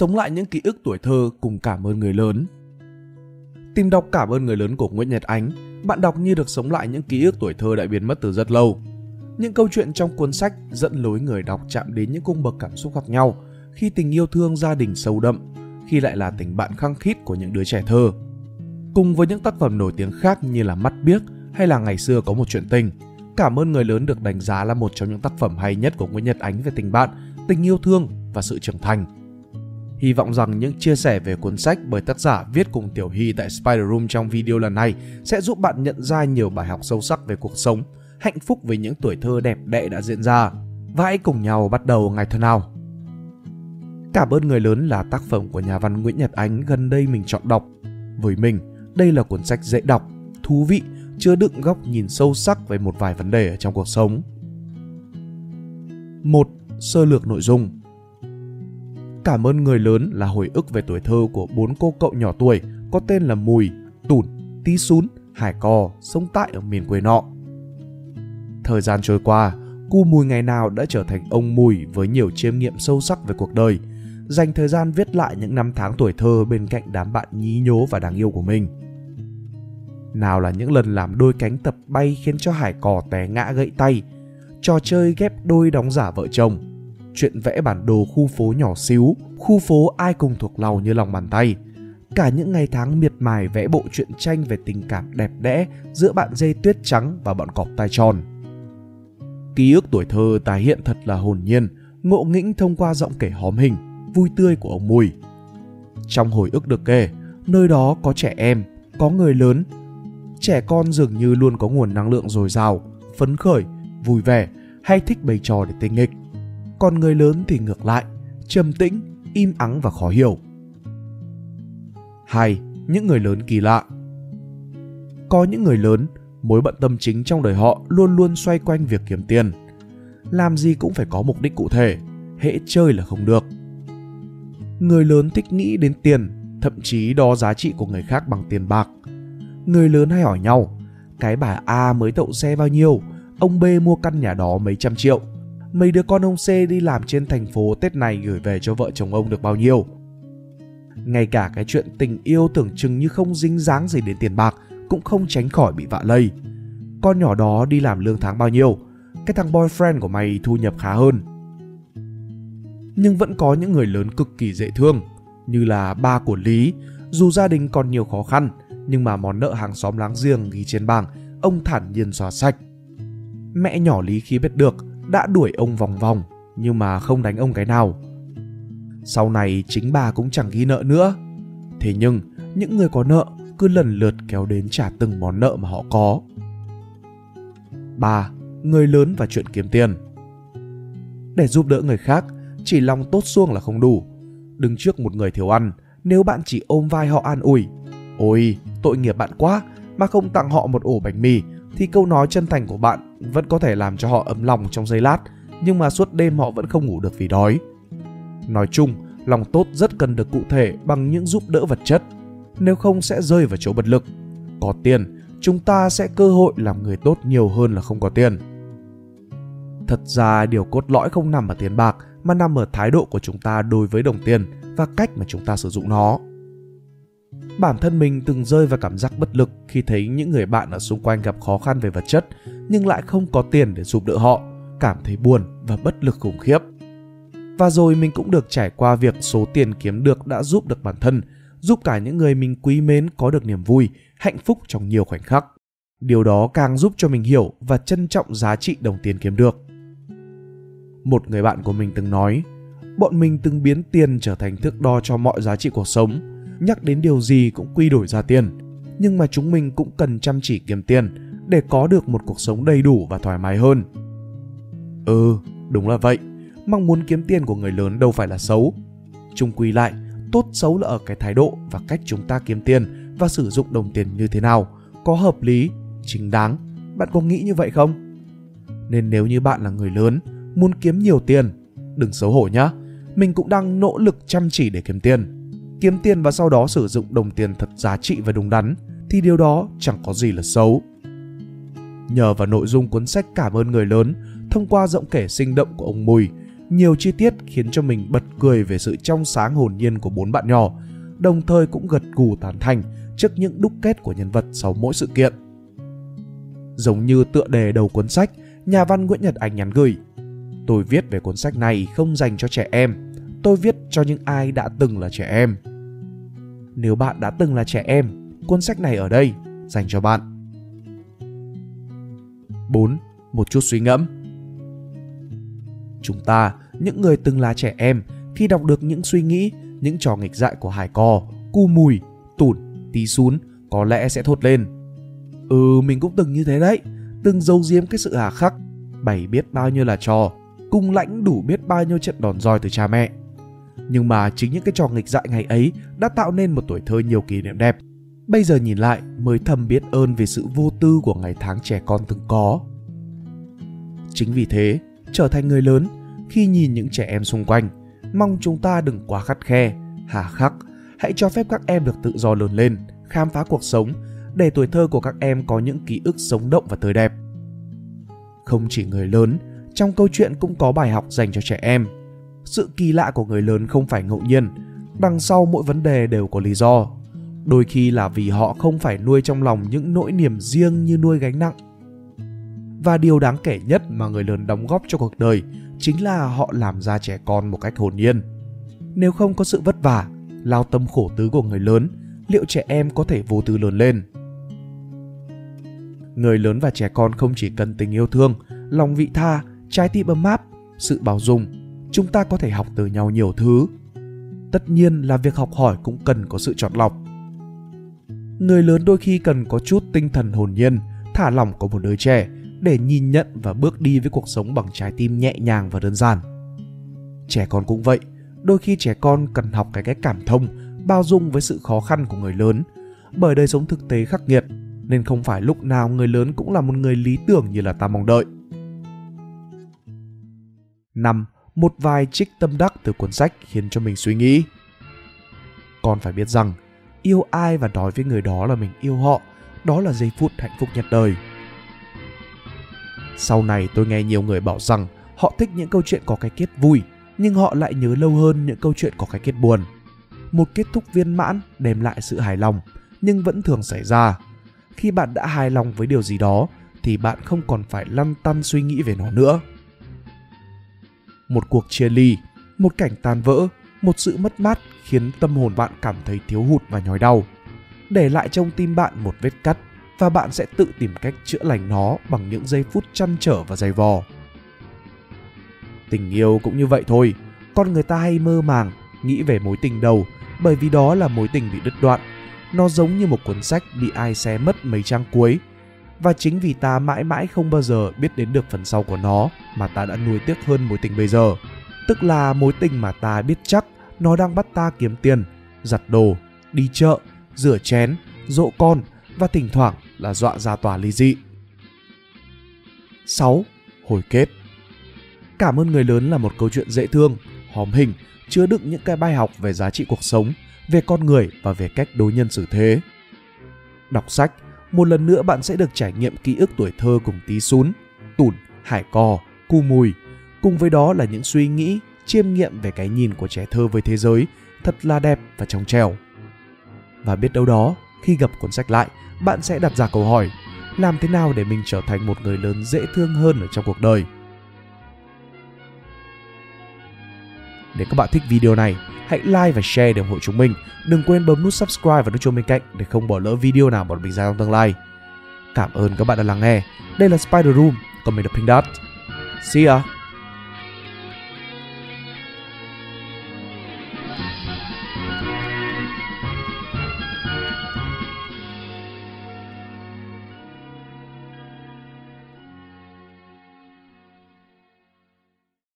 sống lại những ký ức tuổi thơ cùng cảm ơn người lớn. Tìm đọc cảm ơn người lớn của Nguyễn Nhật Ánh, bạn đọc như được sống lại những ký ức tuổi thơ đã biến mất từ rất lâu. Những câu chuyện trong cuốn sách dẫn lối người đọc chạm đến những cung bậc cảm xúc khác nhau khi tình yêu thương gia đình sâu đậm, khi lại là tình bạn khăng khít của những đứa trẻ thơ. Cùng với những tác phẩm nổi tiếng khác như là Mắt Biếc hay là Ngày xưa có một chuyện tình, Cảm ơn người lớn được đánh giá là một trong những tác phẩm hay nhất của Nguyễn Nhật Ánh về tình bạn, tình yêu thương và sự trưởng thành. Hy vọng rằng những chia sẻ về cuốn sách bởi tác giả viết cùng Tiểu Hy tại Spider Room trong video lần này sẽ giúp bạn nhận ra nhiều bài học sâu sắc về cuộc sống, hạnh phúc với những tuổi thơ đẹp đẽ đã diễn ra. Và hãy cùng nhau bắt đầu ngày thơ nào. Cảm ơn người lớn là tác phẩm của nhà văn Nguyễn Nhật Ánh gần đây mình chọn đọc. Với mình, đây là cuốn sách dễ đọc, thú vị, chứa đựng góc nhìn sâu sắc về một vài vấn đề ở trong cuộc sống. Một, sơ lược nội dung Cảm ơn người lớn là hồi ức về tuổi thơ của bốn cô cậu nhỏ tuổi có tên là Mùi, Tủn, Tí Sún, Hải Cò sống tại ở miền quê nọ. Thời gian trôi qua, cu Mùi ngày nào đã trở thành ông Mùi với nhiều chiêm nghiệm sâu sắc về cuộc đời, dành thời gian viết lại những năm tháng tuổi thơ bên cạnh đám bạn nhí nhố và đáng yêu của mình. Nào là những lần làm đôi cánh tập bay khiến cho hải cò té ngã gãy tay, trò chơi ghép đôi đóng giả vợ chồng, chuyện vẽ bản đồ khu phố nhỏ xíu, khu phố ai cùng thuộc lầu như lòng bàn tay. Cả những ngày tháng miệt mài vẽ bộ truyện tranh về tình cảm đẹp đẽ giữa bạn dây tuyết trắng và bọn cọp tai tròn. Ký ức tuổi thơ tái hiện thật là hồn nhiên, ngộ nghĩnh thông qua giọng kể hóm hình, vui tươi của ông Mùi. Trong hồi ức được kể, nơi đó có trẻ em, có người lớn, trẻ con dường như luôn có nguồn năng lượng dồi dào, phấn khởi, vui vẻ hay thích bày trò để tinh nghịch. Còn người lớn thì ngược lại, trầm tĩnh, im ắng và khó hiểu. Hai, những người lớn kỳ lạ. Có những người lớn, mối bận tâm chính trong đời họ luôn luôn xoay quanh việc kiếm tiền. Làm gì cũng phải có mục đích cụ thể, hễ chơi là không được. Người lớn thích nghĩ đến tiền, thậm chí đo giá trị của người khác bằng tiền bạc người lớn hay hỏi nhau cái bà A mới đậu xe bao nhiêu, ông B mua căn nhà đó mấy trăm triệu. Mấy đứa con ông C đi làm trên thành phố Tết này gửi về cho vợ chồng ông được bao nhiêu. Ngay cả cái chuyện tình yêu tưởng chừng như không dính dáng gì đến tiền bạc cũng không tránh khỏi bị vạ lây. Con nhỏ đó đi làm lương tháng bao nhiêu, cái thằng boyfriend của mày thu nhập khá hơn. Nhưng vẫn có những người lớn cực kỳ dễ thương, như là ba của Lý, dù gia đình còn nhiều khó khăn, nhưng mà món nợ hàng xóm láng giềng ghi trên bảng, ông thản nhiên xóa sạch. Mẹ nhỏ Lý khi biết được đã đuổi ông vòng vòng, nhưng mà không đánh ông cái nào. Sau này chính bà cũng chẳng ghi nợ nữa. Thế nhưng, những người có nợ cứ lần lượt kéo đến trả từng món nợ mà họ có. 3. Người lớn và chuyện kiếm tiền Để giúp đỡ người khác, chỉ lòng tốt xuông là không đủ. Đứng trước một người thiếu ăn, nếu bạn chỉ ôm vai họ an ủi, Ôi, tội nghiệp bạn quá, mà không tặng họ một ổ bánh mì thì câu nói chân thành của bạn vẫn có thể làm cho họ ấm lòng trong giây lát, nhưng mà suốt đêm họ vẫn không ngủ được vì đói. Nói chung, lòng tốt rất cần được cụ thể bằng những giúp đỡ vật chất, nếu không sẽ rơi vào chỗ bất lực. Có tiền, chúng ta sẽ cơ hội làm người tốt nhiều hơn là không có tiền. Thật ra điều cốt lõi không nằm ở tiền bạc mà nằm ở thái độ của chúng ta đối với đồng tiền và cách mà chúng ta sử dụng nó bản thân mình từng rơi vào cảm giác bất lực khi thấy những người bạn ở xung quanh gặp khó khăn về vật chất nhưng lại không có tiền để giúp đỡ họ, cảm thấy buồn và bất lực khủng khiếp. Và rồi mình cũng được trải qua việc số tiền kiếm được đã giúp được bản thân, giúp cả những người mình quý mến có được niềm vui, hạnh phúc trong nhiều khoảnh khắc. Điều đó càng giúp cho mình hiểu và trân trọng giá trị đồng tiền kiếm được. Một người bạn của mình từng nói, bọn mình từng biến tiền trở thành thước đo cho mọi giá trị cuộc sống nhắc đến điều gì cũng quy đổi ra tiền nhưng mà chúng mình cũng cần chăm chỉ kiếm tiền để có được một cuộc sống đầy đủ và thoải mái hơn. Ừ đúng là vậy. Mong muốn kiếm tiền của người lớn đâu phải là xấu. Chung quy lại, tốt xấu là ở cái thái độ và cách chúng ta kiếm tiền và sử dụng đồng tiền như thế nào, có hợp lý, chính đáng. Bạn có nghĩ như vậy không? Nên nếu như bạn là người lớn, muốn kiếm nhiều tiền, đừng xấu hổ nhá. Mình cũng đang nỗ lực chăm chỉ để kiếm tiền. Kiếm tiền và sau đó sử dụng đồng tiền thật giá trị và đúng đắn, thì điều đó chẳng có gì là xấu. Nhờ vào nội dung cuốn sách Cảm ơn người lớn thông qua giọng kể sinh động của ông Mùi, Nhiều chi tiết khiến cho mình bật cười về sự trong sáng hồn nhiên của bốn bạn nhỏ, đồng thời cũng gật gù tán thành trước những đúc kết của nhân vật sau mỗi sự kiện. Giống như tựa đề đầu cuốn sách, nhà văn Nguyễn Nhật Anh nhắn gửi. Tôi viết về cuốn sách này không dành cho trẻ em, tôi viết cho những ai đã từng là trẻ em. Nếu bạn đã từng là trẻ em, cuốn sách này ở đây dành cho bạn. 4. Một chút suy ngẫm Chúng ta, những người từng là trẻ em, khi đọc được những suy nghĩ, những trò nghịch dại của Hải Co, Cu Mùi, Tủn, Tí Xún có lẽ sẽ thốt lên. Ừ, mình cũng từng như thế đấy, từng giấu giếm cái sự hà khắc, bày biết bao nhiêu là trò, cung lãnh đủ biết bao nhiêu trận đòn roi từ cha mẹ. Nhưng mà chính những cái trò nghịch dại ngày ấy đã tạo nên một tuổi thơ nhiều kỷ niệm đẹp. Bây giờ nhìn lại mới thầm biết ơn về sự vô tư của ngày tháng trẻ con từng có. Chính vì thế, trở thành người lớn, khi nhìn những trẻ em xung quanh, mong chúng ta đừng quá khắt khe, hà khắc, hãy cho phép các em được tự do lớn lên, khám phá cuộc sống, để tuổi thơ của các em có những ký ức sống động và tươi đẹp. Không chỉ người lớn, trong câu chuyện cũng có bài học dành cho trẻ em. Sự kỳ lạ của người lớn không phải ngẫu nhiên, đằng sau mỗi vấn đề đều có lý do. Đôi khi là vì họ không phải nuôi trong lòng những nỗi niềm riêng như nuôi gánh nặng. Và điều đáng kể nhất mà người lớn đóng góp cho cuộc đời chính là họ làm ra trẻ con một cách hồn nhiên. Nếu không có sự vất vả, lao tâm khổ tứ của người lớn, liệu trẻ em có thể vô tư lớn lên? Người lớn và trẻ con không chỉ cần tình yêu thương, lòng vị tha, trái tim ấm áp, sự bao dung, chúng ta có thể học từ nhau nhiều thứ. Tất nhiên là việc học hỏi cũng cần có sự chọn lọc. Người lớn đôi khi cần có chút tinh thần hồn nhiên, thả lỏng của một đứa trẻ để nhìn nhận và bước đi với cuộc sống bằng trái tim nhẹ nhàng và đơn giản. Trẻ con cũng vậy, đôi khi trẻ con cần học cái cách cảm thông, bao dung với sự khó khăn của người lớn, bởi đời sống thực tế khắc nghiệt nên không phải lúc nào người lớn cũng là một người lý tưởng như là ta mong đợi. 5. Một vài trích tâm đắc từ cuốn sách khiến cho mình suy nghĩ. Con phải biết rằng, yêu ai và nói với người đó là mình yêu họ, đó là giây phút hạnh phúc nhất đời. Sau này tôi nghe nhiều người bảo rằng họ thích những câu chuyện có cái kết vui, nhưng họ lại nhớ lâu hơn những câu chuyện có cái kết buồn. Một kết thúc viên mãn đem lại sự hài lòng, nhưng vẫn thường xảy ra. Khi bạn đã hài lòng với điều gì đó, thì bạn không còn phải lăn tăn suy nghĩ về nó nữa. Một cuộc chia ly, một cảnh tan vỡ, một sự mất mát khiến tâm hồn bạn cảm thấy thiếu hụt và nhói đau. Để lại trong tim bạn một vết cắt và bạn sẽ tự tìm cách chữa lành nó bằng những giây phút chăn trở và dày vò. Tình yêu cũng như vậy thôi, con người ta hay mơ màng, nghĩ về mối tình đầu bởi vì đó là mối tình bị đứt đoạn. Nó giống như một cuốn sách bị ai xé mất mấy trang cuối. Và chính vì ta mãi mãi không bao giờ biết đến được phần sau của nó mà ta đã nuối tiếc hơn mối tình bây giờ. Tức là mối tình mà ta biết chắc nó đang bắt ta kiếm tiền, giặt đồ, đi chợ, rửa chén, dỗ con và thỉnh thoảng là dọa ra tòa ly dị. 6. Hồi kết Cảm ơn người lớn là một câu chuyện dễ thương, hóm hình, chứa đựng những cái bài học về giá trị cuộc sống, về con người và về cách đối nhân xử thế. Đọc sách, một lần nữa bạn sẽ được trải nghiệm ký ức tuổi thơ cùng tí sún, tủn, hải co, cu mùi. Cùng với đó là những suy nghĩ, chiêm nghiệm về cái nhìn của trẻ thơ với thế giới thật là đẹp và trong trẻo. Và biết đâu đó, khi gặp cuốn sách lại, bạn sẽ đặt ra câu hỏi làm thế nào để mình trở thành một người lớn dễ thương hơn ở trong cuộc đời Nếu các bạn thích video này, hãy like và share để ủng hộ chúng mình. Đừng quên bấm nút subscribe và nút chuông bên cạnh để không bỏ lỡ video nào bọn mình ra trong tương lai. Cảm ơn các bạn đã lắng nghe. Đây là Spider Room, còn mình là Pink Dot. See ya!